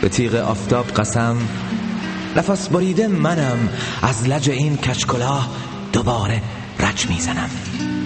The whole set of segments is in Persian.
به تیغ آفتاب قسم. نفس بریده منم. از لج این کچکلاه دوباره رج می‌زنم.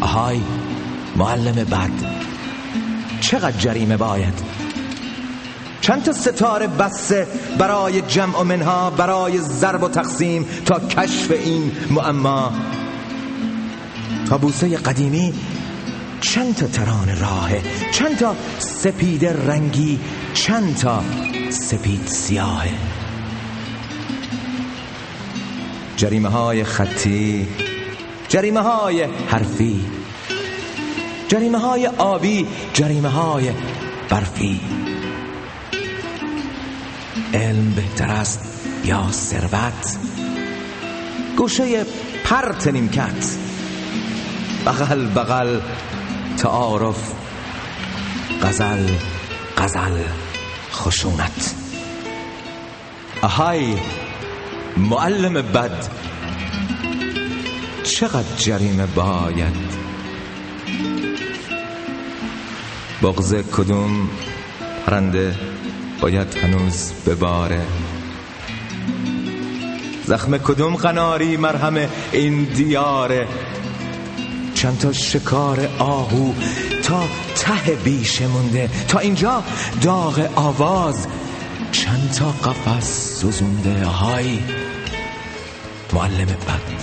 آهای معلم بد. چقدر جریمه باید؟ چند تا ستاره بسته برای جمع و منها برای ضرب و تقسیم تا کشف این معما. تا بوسه قدیمی چند تا تران راهه چند تا سپید رنگی چند تا سپید سیاهه جریمه های خطی جریمه های حرفی جریمه های آبی جریمه های برفی. علم بهتر است یا ثروت؟ گوشه پرت نیمکت. بغل بغل تعارف غزل غزل خشونت. آهای معلم بد. چقدر جریمه باید؟ بغز کدوم پرنده باید هنوز بباره؟ زخم کدوم قناری مرهم این دیاره؟ چند تا شکار آهو تا ته بیشه مونده تا اینجا داغ آواز. چند تا قفس سوزونده های معلم بد.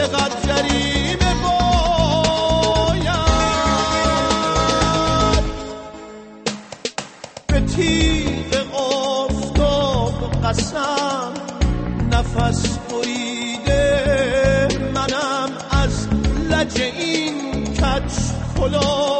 چقدر جریمه باید؟ به تیغ آفتاب قسم نفس بریده منم از لج این کچ خلاص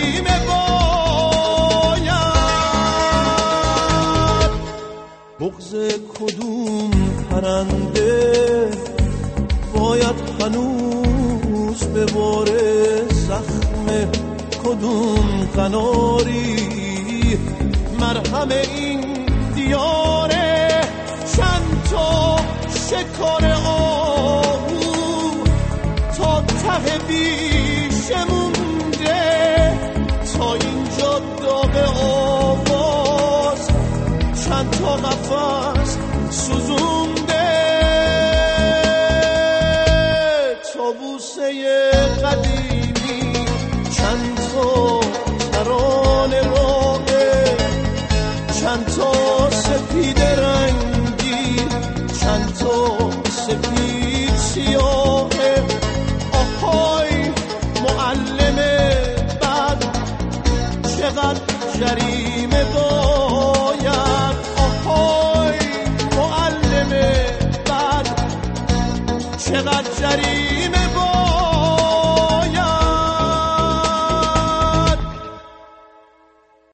کدوم قناری مرهم این دیاره چند تا شکار آهو تا ته بیشه مونده تا اینجا داغ آواز چند تا نفس سوزونده. تا بوسه قدیمی چند تا تران راقه چند تا سپید رنگی چند تا سپید سیاهه. آهای معلم بد چقدر جریمه چقدر جریمه